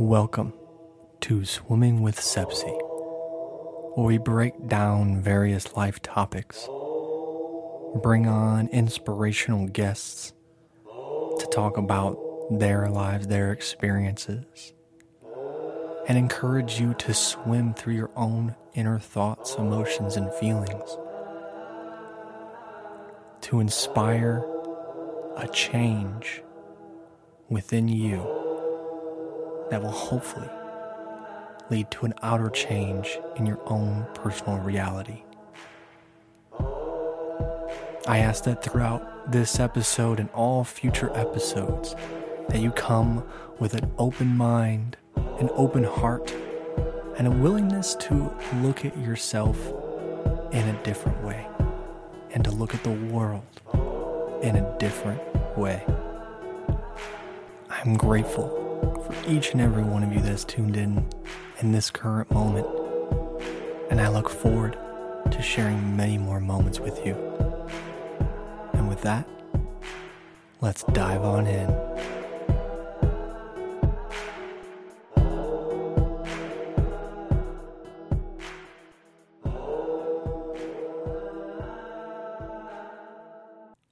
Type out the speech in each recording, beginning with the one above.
Welcome to Swimming with Sepsey, where we break down various life topics, bring on inspirational guests to talk about their lives, their experiences, and encourage you to swim through your own inner thoughts, emotions, and feelings to inspire a change within you that will hopefully lead to an outer change in your own personal reality. I ask that throughout this episode and all future episodes that you come with an open mind, an open heart, and a willingness to look at yourself in a different way and to look at the world in a different way. I'm grateful for each and every one of you that's tuned in in this current moment, and I look forward to sharing many more moments with you. And with that, let's dive on in.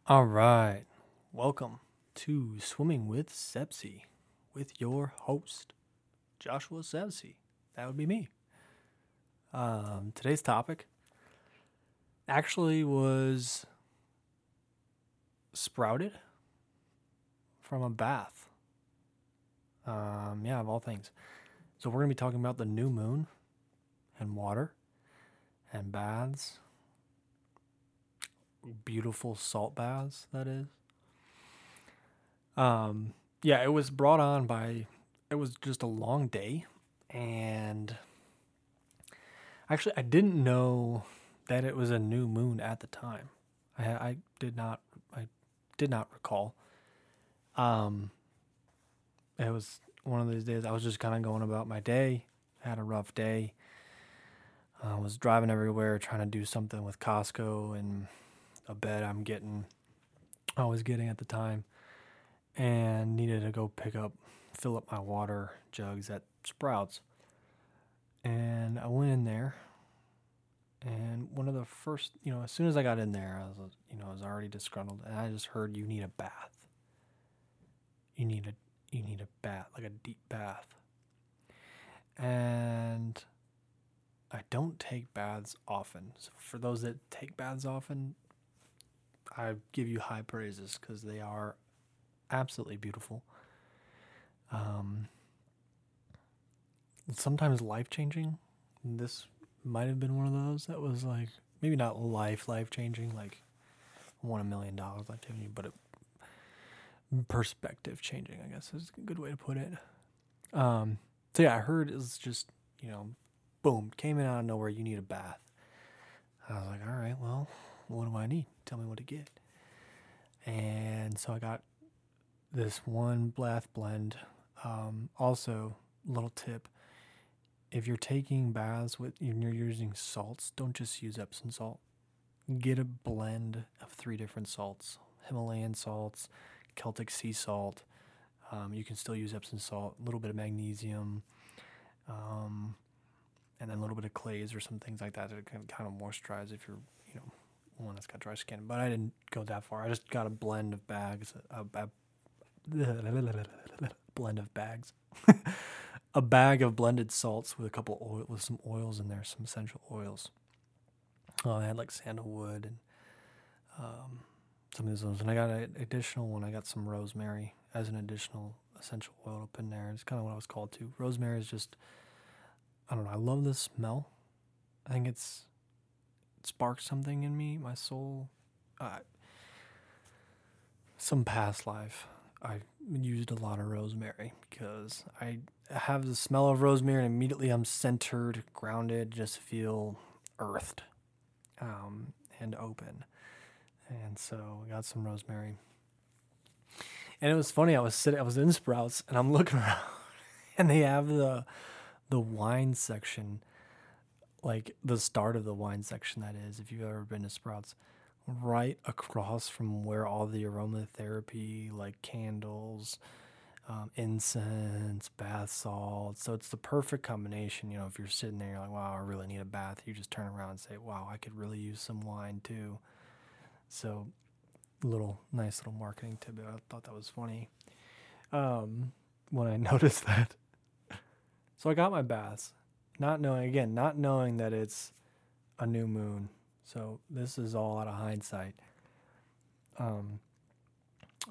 All right, welcome to Swimming with Sepsey with your host, Joshua Sepsey. That would be me. Um, today's topic actually was sprouted from a bath. Um, yeah, of all things. So we're going to be talking about the new moon and water and baths. Beautiful salt baths, that is. Um, yeah, it was brought on by, it was just a long day. And actually, I didn't know that it was a new moon at the time. I, I did not, I did not recall. Um, it was one of those days I was just kind of going about my day. I Had a rough day. I was driving everywhere trying to do something with Costco and a bed I'm getting, I was getting at the time, and needed to go pick up, fill up my water jugs at Sprouts. And I went in there, and one of the first, you know, as soon as I got in there, I was, you know, I was already disgruntled, and I just heard you need a bath. You need a you need a bath, like a deep bath. And I don't take baths often. So for those that take baths often, I give you high praises because they are absolutely beautiful. Um, sometimes life changing. This might have been one of those that was like maybe not life life changing, like won a million dollars life changing, but perspective changing. I guess is a good way to put it. Um, so yeah, I heard it's just you know, boom, came in out of nowhere. You need a bath. I was like, all right, well, what do I need? Tell me what to get. And so I got this one bath blend. Um, also, little tip: if you're taking baths with and you're using salts, don't just use Epsom salt. Get a blend of three different salts: Himalayan salts, Celtic sea salt. Um, you can still use Epsom salt, a little bit of magnesium, um, and then a little bit of clays or some things like that to kind of moisturize if you're, you know, one that's got dry skin. But I didn't go that far. I just got a blend of bags, a, a blend of bags, a bag of blended salts with a couple oil with some oils in there, some essential oils. Oh, I had like sandalwood and um, some of these ones, and I got an additional one. I got some rosemary as an additional essential oil up in there. It's kind of what I was called to. Rosemary is just, I don't know. I love the smell. I think it's it something in me, my soul. Uh, some past life I used a lot of rosemary because I have the smell of rosemary and immediately I'm centered, grounded, just feel earthed um, and open. And so I got some rosemary. And it was funny. I was sitting, I was in Sprouts, and I'm looking around, and they have the the wine section, like the start of the wine section. That is, if you've ever been to Sprouts, right across from where all the aromatherapy, like candles, um, incense, bath salts. So it's the perfect combination. You know, if you're sitting there, you're like, wow, I really need a bath. You just turn around and say, wow, I could really use some wine too. So, little nice little marketing tidbit. I thought that was funny um, when I noticed that. So I got my baths, not knowing again, not knowing that it's a new moon. So this is all out of hindsight. Um,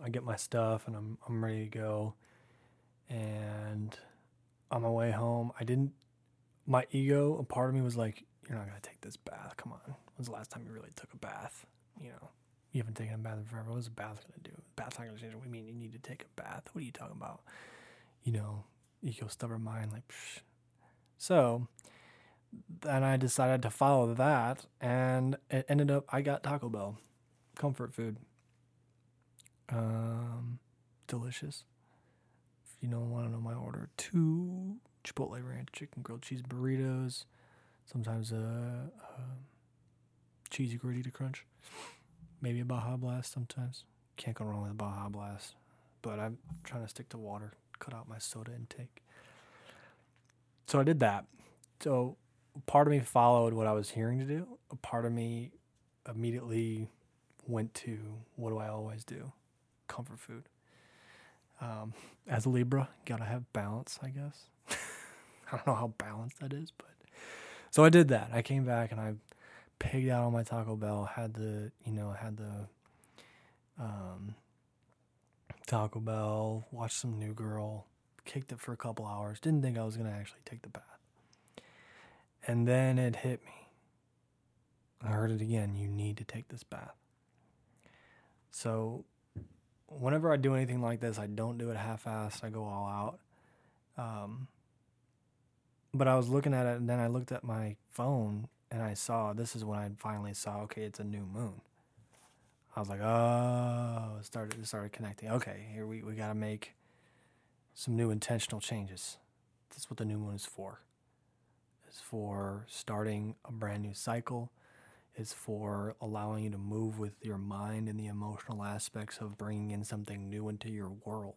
I get my stuff and I'm I'm ready to go. And on my way home, I didn't. My ego, a part of me was like, "You're not gonna take this bath. Come on. When's the last time you really took a bath? You know, you haven't taken a bath in forever. What's a bath gonna do? Bath's not gonna change. What mean you need to take a bath? What are you talking about? You know, ego, stubborn mind, like." Psh. So then I decided to follow that, and it ended up I got Taco Bell, comfort food. Um, delicious. If you don't want to know my order, two Chipotle ranch chicken grilled cheese burritos, sometimes a, a cheesy gordita crunch, maybe a Baja Blast. Sometimes can't go wrong with a Baja Blast, but I'm trying to stick to water, cut out my soda intake. So I did that. So part of me followed what I was hearing to do. A part of me immediately went to what do I always do? Comfort food. Um, as a Libra, gotta have balance, I guess. I don't know how balanced that is, but so I did that. I came back and I pigged out on my Taco Bell. Had the you know had the um, Taco Bell. Watched some New Girl. Kicked it for a couple hours. Didn't think I was gonna actually take the bath. And then it hit me. I heard it again. You need to take this bath. So, whenever I do anything like this, I don't do it half assed. I go all out. Um, but I was looking at it, and then I looked at my phone, and I saw this is when I finally saw okay, it's a new moon. I was like, oh, it started it started connecting. Okay, here we, we got to make some new intentional changes. That's what the new moon is for is for starting a brand new cycle, is for allowing you to move with your mind and the emotional aspects of bringing in something new into your world.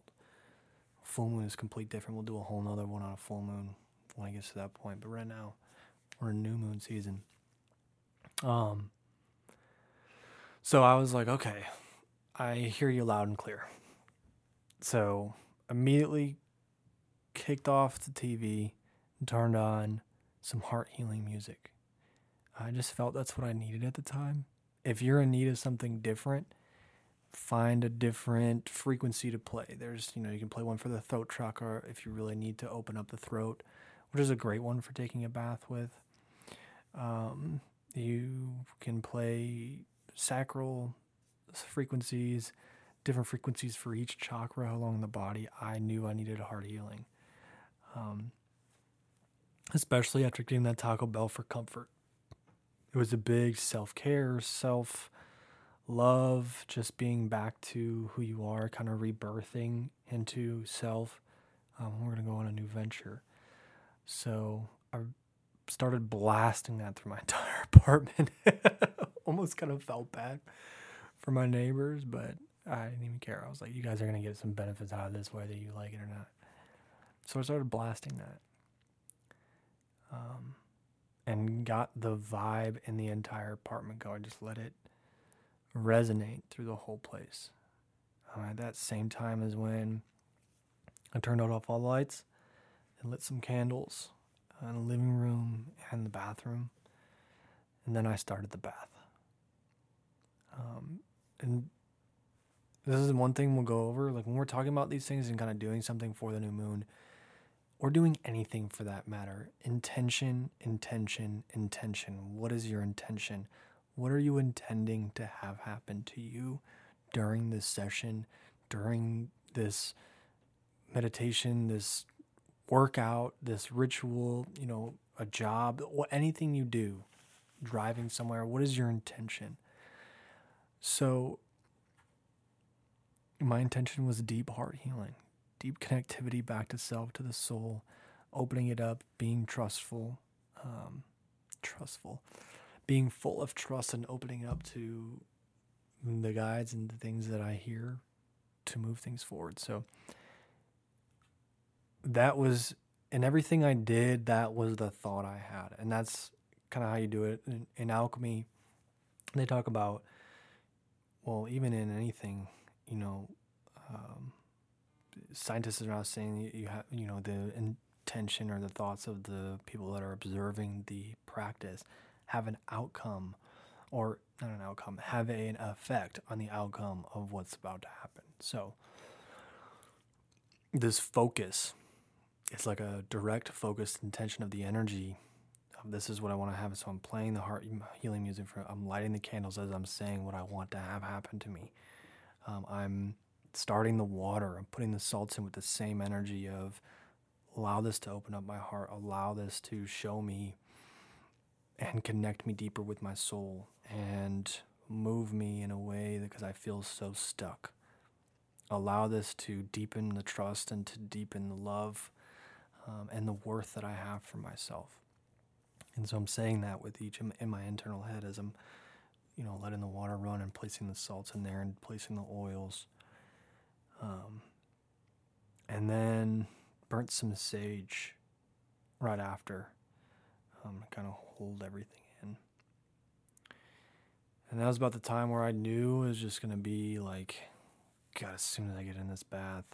Full moon is complete different. We'll do a whole nother one on a full moon when it gets to that point. But right now, we're in new moon season. Um. So I was like, okay, I hear you loud and clear. So immediately kicked off the TV, turned on some heart healing music. I just felt that's what I needed at the time. If you're in need of something different, find a different frequency to play. There's, you know, you can play one for the throat chakra if you really need to open up the throat, which is a great one for taking a bath with. Um, you can play sacral frequencies, different frequencies for each chakra along the body. I knew I needed heart healing. Um, especially after getting that Taco Bell for comfort. It was a big self care, self love, just being back to who you are, kind of rebirthing into self. Um, we're going to go on a new venture. So I started blasting that through my entire apartment. Almost kind of felt bad for my neighbors, but I didn't even care. I was like, you guys are going to get some benefits out of this, whether you like it or not. So I started blasting that um, and got the vibe in the entire apartment going. Just let it resonate through the whole place. Uh, at that same time as when I turned out off all the lights and lit some candles in the living room and the bathroom, and then I started the bath. Um, and this is one thing we'll go over. Like when we're talking about these things and kind of doing something for the new moon, or doing anything for that matter. Intention, intention, intention. What is your intention? What are you intending to have happen to you during this session, during this meditation, this workout, this ritual, you know, a job, anything you do, driving somewhere? What is your intention? So, my intention was deep heart healing, deep connectivity back to self, to the soul, opening it up, being trustful, um, trustful, being full of trust and opening up to the guides and the things that I hear to move things forward. So that was in everything I did, that was the thought I had. And that's kind of how you do it. In, in alchemy, they talk about, well, even in anything, you know, um, scientists are now saying you have, you know, the intention or the thoughts of the people that are observing the practice have an outcome or not an outcome, have an effect on the outcome of what's about to happen. So, this focus it's like a direct focused intention of the energy this is what I want to have. So I'm playing the heart healing music for I'm lighting the candles as I'm saying what I want to have happen to me. Um, I'm starting the water. I'm putting the salts in with the same energy of allow this to open up my heart, allow this to show me and connect me deeper with my soul and move me in a way because I feel so stuck. Allow this to deepen the trust and to deepen the love um, and the worth that I have for myself. And so I'm saying that with each in, in my internal head as I'm, you know, letting the water run and placing the salts in there and placing the oils. Um, and then burnt some sage right after um, kind of hold everything in. And that was about the time where I knew it was just going to be like, God, as soon as I get in this bath,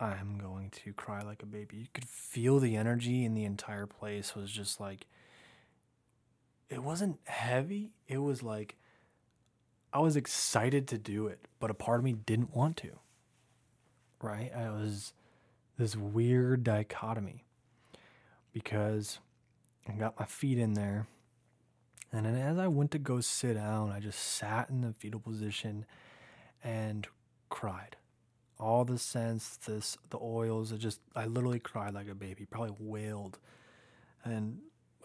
I'm going to cry like a baby. You could feel the energy in the entire place was just like it wasn't heavy. It was like I was excited to do it, but a part of me didn't want to. Right? I was this weird dichotomy because I got my feet in there. And then as I went to go sit down, I just sat in the fetal position and cried all the scents, this the oils. It just I literally cried like a baby, probably wailed. And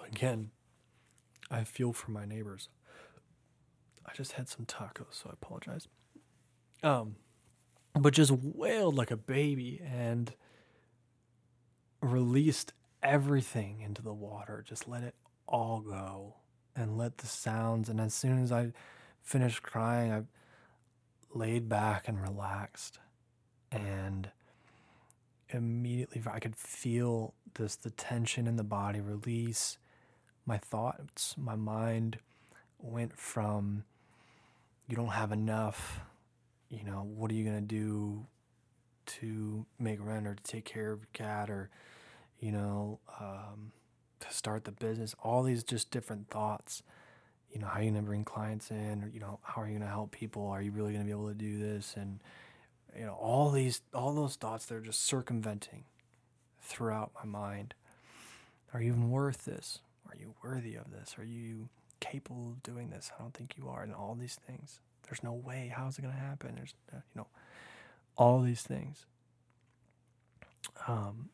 again, I feel for my neighbors. I just had some tacos, so I apologize. Um, but just wailed like a baby and released everything into the water. Just let it all go and let the sounds. And as soon as I finished crying, I laid back and relaxed and immediately I could feel this the tension in the body release. My thoughts, my mind went from you don't have enough, you know, what are you going to do to make rent or to take care of your cat or you know, um, to start the business, all these just different thoughts. You know, how are you going to bring clients in? Or, you know, how are you going to help people? Are you really going to be able to do this? And, you know all these all those thoughts they're just circumventing throughout my mind are you even worth this are you worthy of this are you capable of doing this i don't think you are and all these things there's no way how's it going to happen there's uh, you know all these things um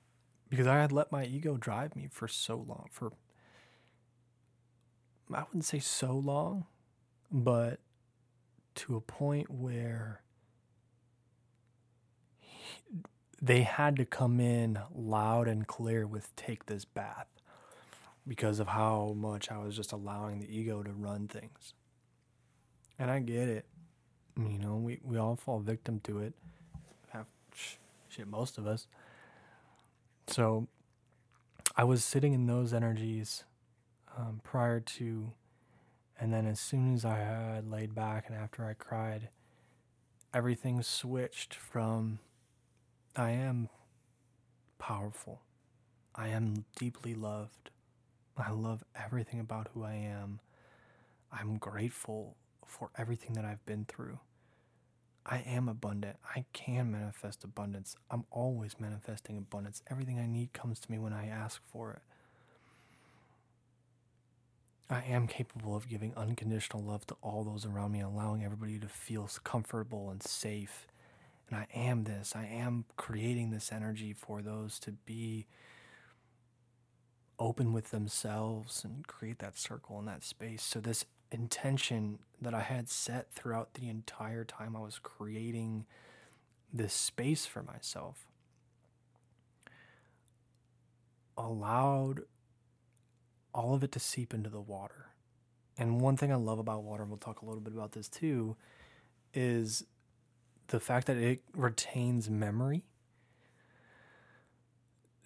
because i had let my ego drive me for so long for i wouldn't say so long but to a point where they had to come in loud and clear with take this bath because of how much I was just allowing the ego to run things. And I get it. You know, we, we all fall victim to it. Have, shit, most of us. So I was sitting in those energies um, prior to, and then as soon as I had laid back and after I cried, everything switched from I am powerful. I am deeply loved. I love everything about who I am. I'm grateful for everything that I've been through. I am abundant. I can manifest abundance. I'm always manifesting abundance. Everything I need comes to me when I ask for it. I am capable of giving unconditional love to all those around me, allowing everybody to feel comfortable and safe and I am this. I am creating this energy for those to be open with themselves and create that circle and that space. So, this intention that I had set throughout the entire time I was creating this space for myself allowed all of it to seep into the water. And one thing I love about water, and we'll talk a little bit about this too, is the fact that it retains memory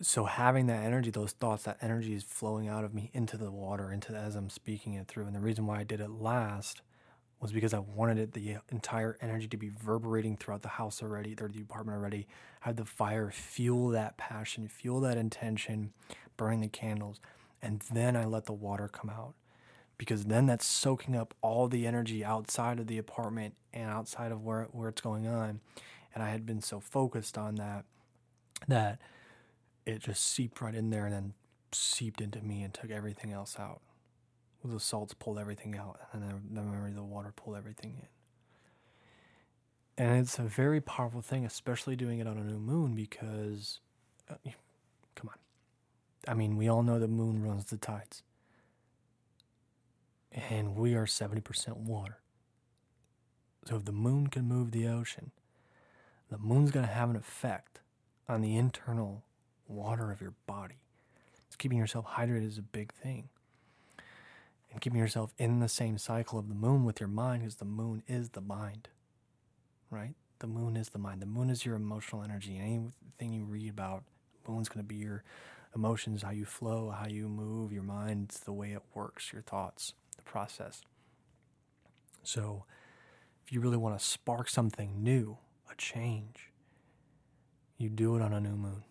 so having that energy, those thoughts, that energy is flowing out of me into the water, into as I'm speaking it through. And the reason why I did it last was because I wanted it the entire energy to be reverberating throughout the house already, or the apartment already. Had the fire fuel that passion, fuel that intention, burning the candles, and then I let the water come out. Because then that's soaking up all the energy outside of the apartment and outside of where where it's going on. And I had been so focused on that that it just seeped right in there and then seeped into me and took everything else out. The salts pulled everything out, and then the memory the water pulled everything in. And it's a very powerful thing, especially doing it on a new moon, because, uh, come on. I mean, we all know the moon runs the tides. And we are 70% water. So if the moon can move the ocean, the moon's going to have an effect on the internal water of your body. So keeping yourself hydrated is a big thing. And keeping yourself in the same cycle of the moon with your mind, because the moon is the mind, right? The moon is the mind. The moon is your emotional energy. Anything you read about, the moon's going to be your emotions, how you flow, how you move, your mind, the way it works, your thoughts, the process. So, if you really want to spark something new, a change, you do it on a new moon.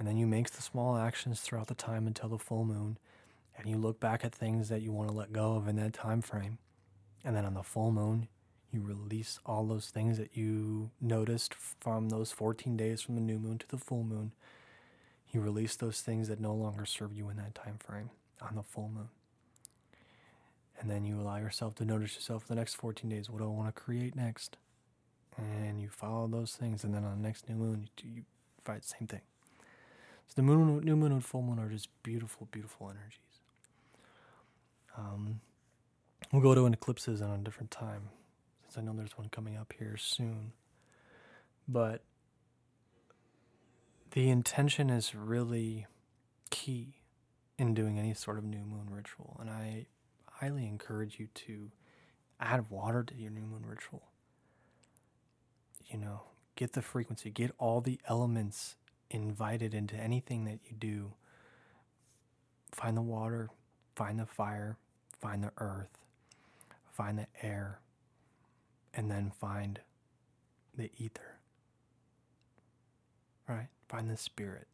And then you make the small actions throughout the time until the full moon, and you look back at things that you want to let go of in that time frame. And then on the full moon, you release all those things that you noticed from those 14 days from the new moon to the full moon. You release those things that no longer serve you in that time frame on the full moon. And then you allow yourself to notice yourself for the next 14 days. What do I want to create next? And you follow those things. And then on the next new moon, you, you the same thing. So the moon, new moon, and full moon are just beautiful, beautiful energies. Um, we'll go to an eclipses on a different time, since I know there's one coming up here soon. But the intention is really key in doing any sort of new moon ritual, and I highly encourage you to add water to your new moon ritual. You know, get the frequency, get all the elements invited into anything that you do. Find the water, find the fire, find the earth, find the air, and then find the ether. Right? Find the spirit.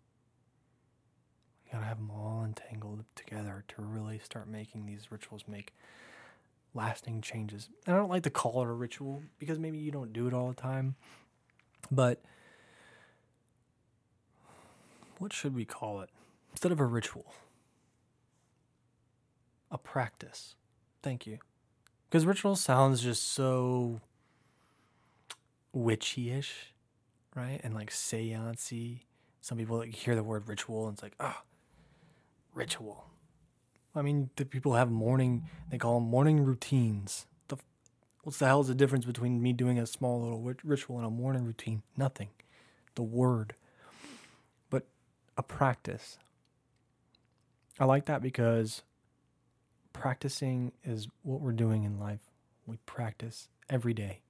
You gotta have them all entangled together to really start making these rituals make lasting changes. And I don't like to call it a ritual because maybe you don't do it all the time, but what should we call it? Instead of a ritual, a practice. Thank you. Because ritual sounds just so witchy ish, right? And like seancey. Some people like hear the word ritual and it's like, ah, ritual. I mean, the people have morning, they call them morning routines. The, what's the hell is the difference between me doing a small little ritual and a morning routine? Nothing. The word a practice. I like that because practicing is what we're doing in life. We practice every day.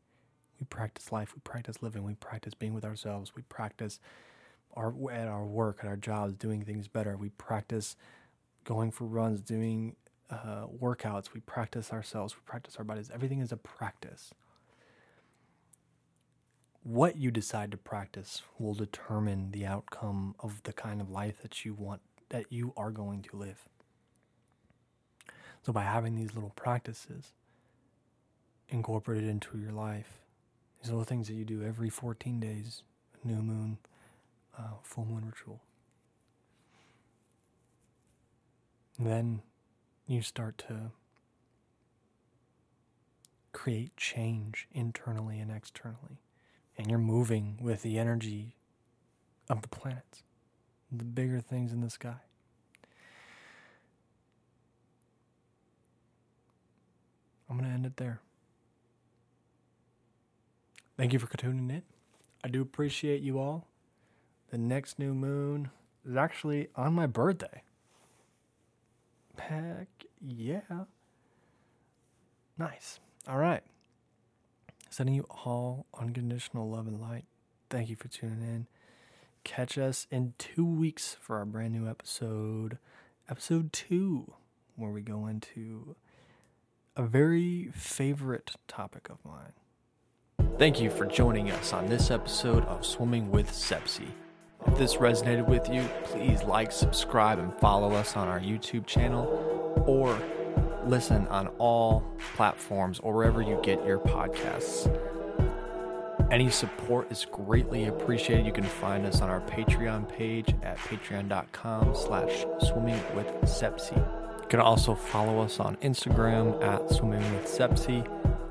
We practice life. We practice living. We practice being with ourselves. We practice our at our work, at our jobs, doing things better. We practice going for runs, doing uh, workouts. We practice ourselves. We practice our bodies. Everything is a practice what you decide to practice will determine the outcome of the kind of life that you want that you are going to live. So by having these little practices incorporated into your life, these little things that you do every 14 days, new moon, uh, full moon ritual, then you start to create change internally and externally and you're moving with the energy of the planets, the bigger things in the sky. I'm going to end it there. Thank you for tuning in. I do appreciate you all. The next new moon is actually on my birthday. Heck yeah. Nice. All right. Sending you all unconditional love and light. Thank you for tuning in. catch us in two weeks for our brand new episode, episode two, where we go into a very favorite topic of mine. Thank you for joining us on this episode of Swimming with Sepsey. If this resonated with you, please like, subscribe, and follow us on our YouTube channel or listen on all platforms or wherever you get your podcasts. Any support is greatly appreciated. You can find us on our Patreon page at patreon.com slash swimming with sepsey. You can also follow us on Instagram at swimming with sepsey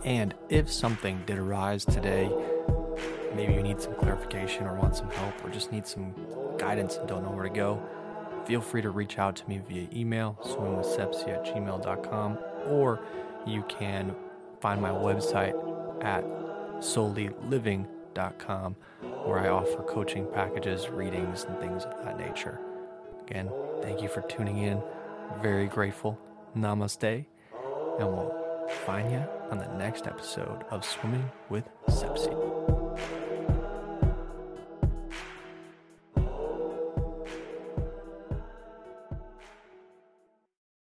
and if something did arise today, maybe you need some clarification or want some help or just need some guidance and don't know where to go, feel free to reach out to me via email, swimmingwithsepsey at gmail.com, or you can find my website at soliliving.com where I offer coaching packages, readings, and things of that nature. Again, thank you for tuning in. Very grateful. Namaste. And we'll find you on the next episode of Swimming with Sepsey.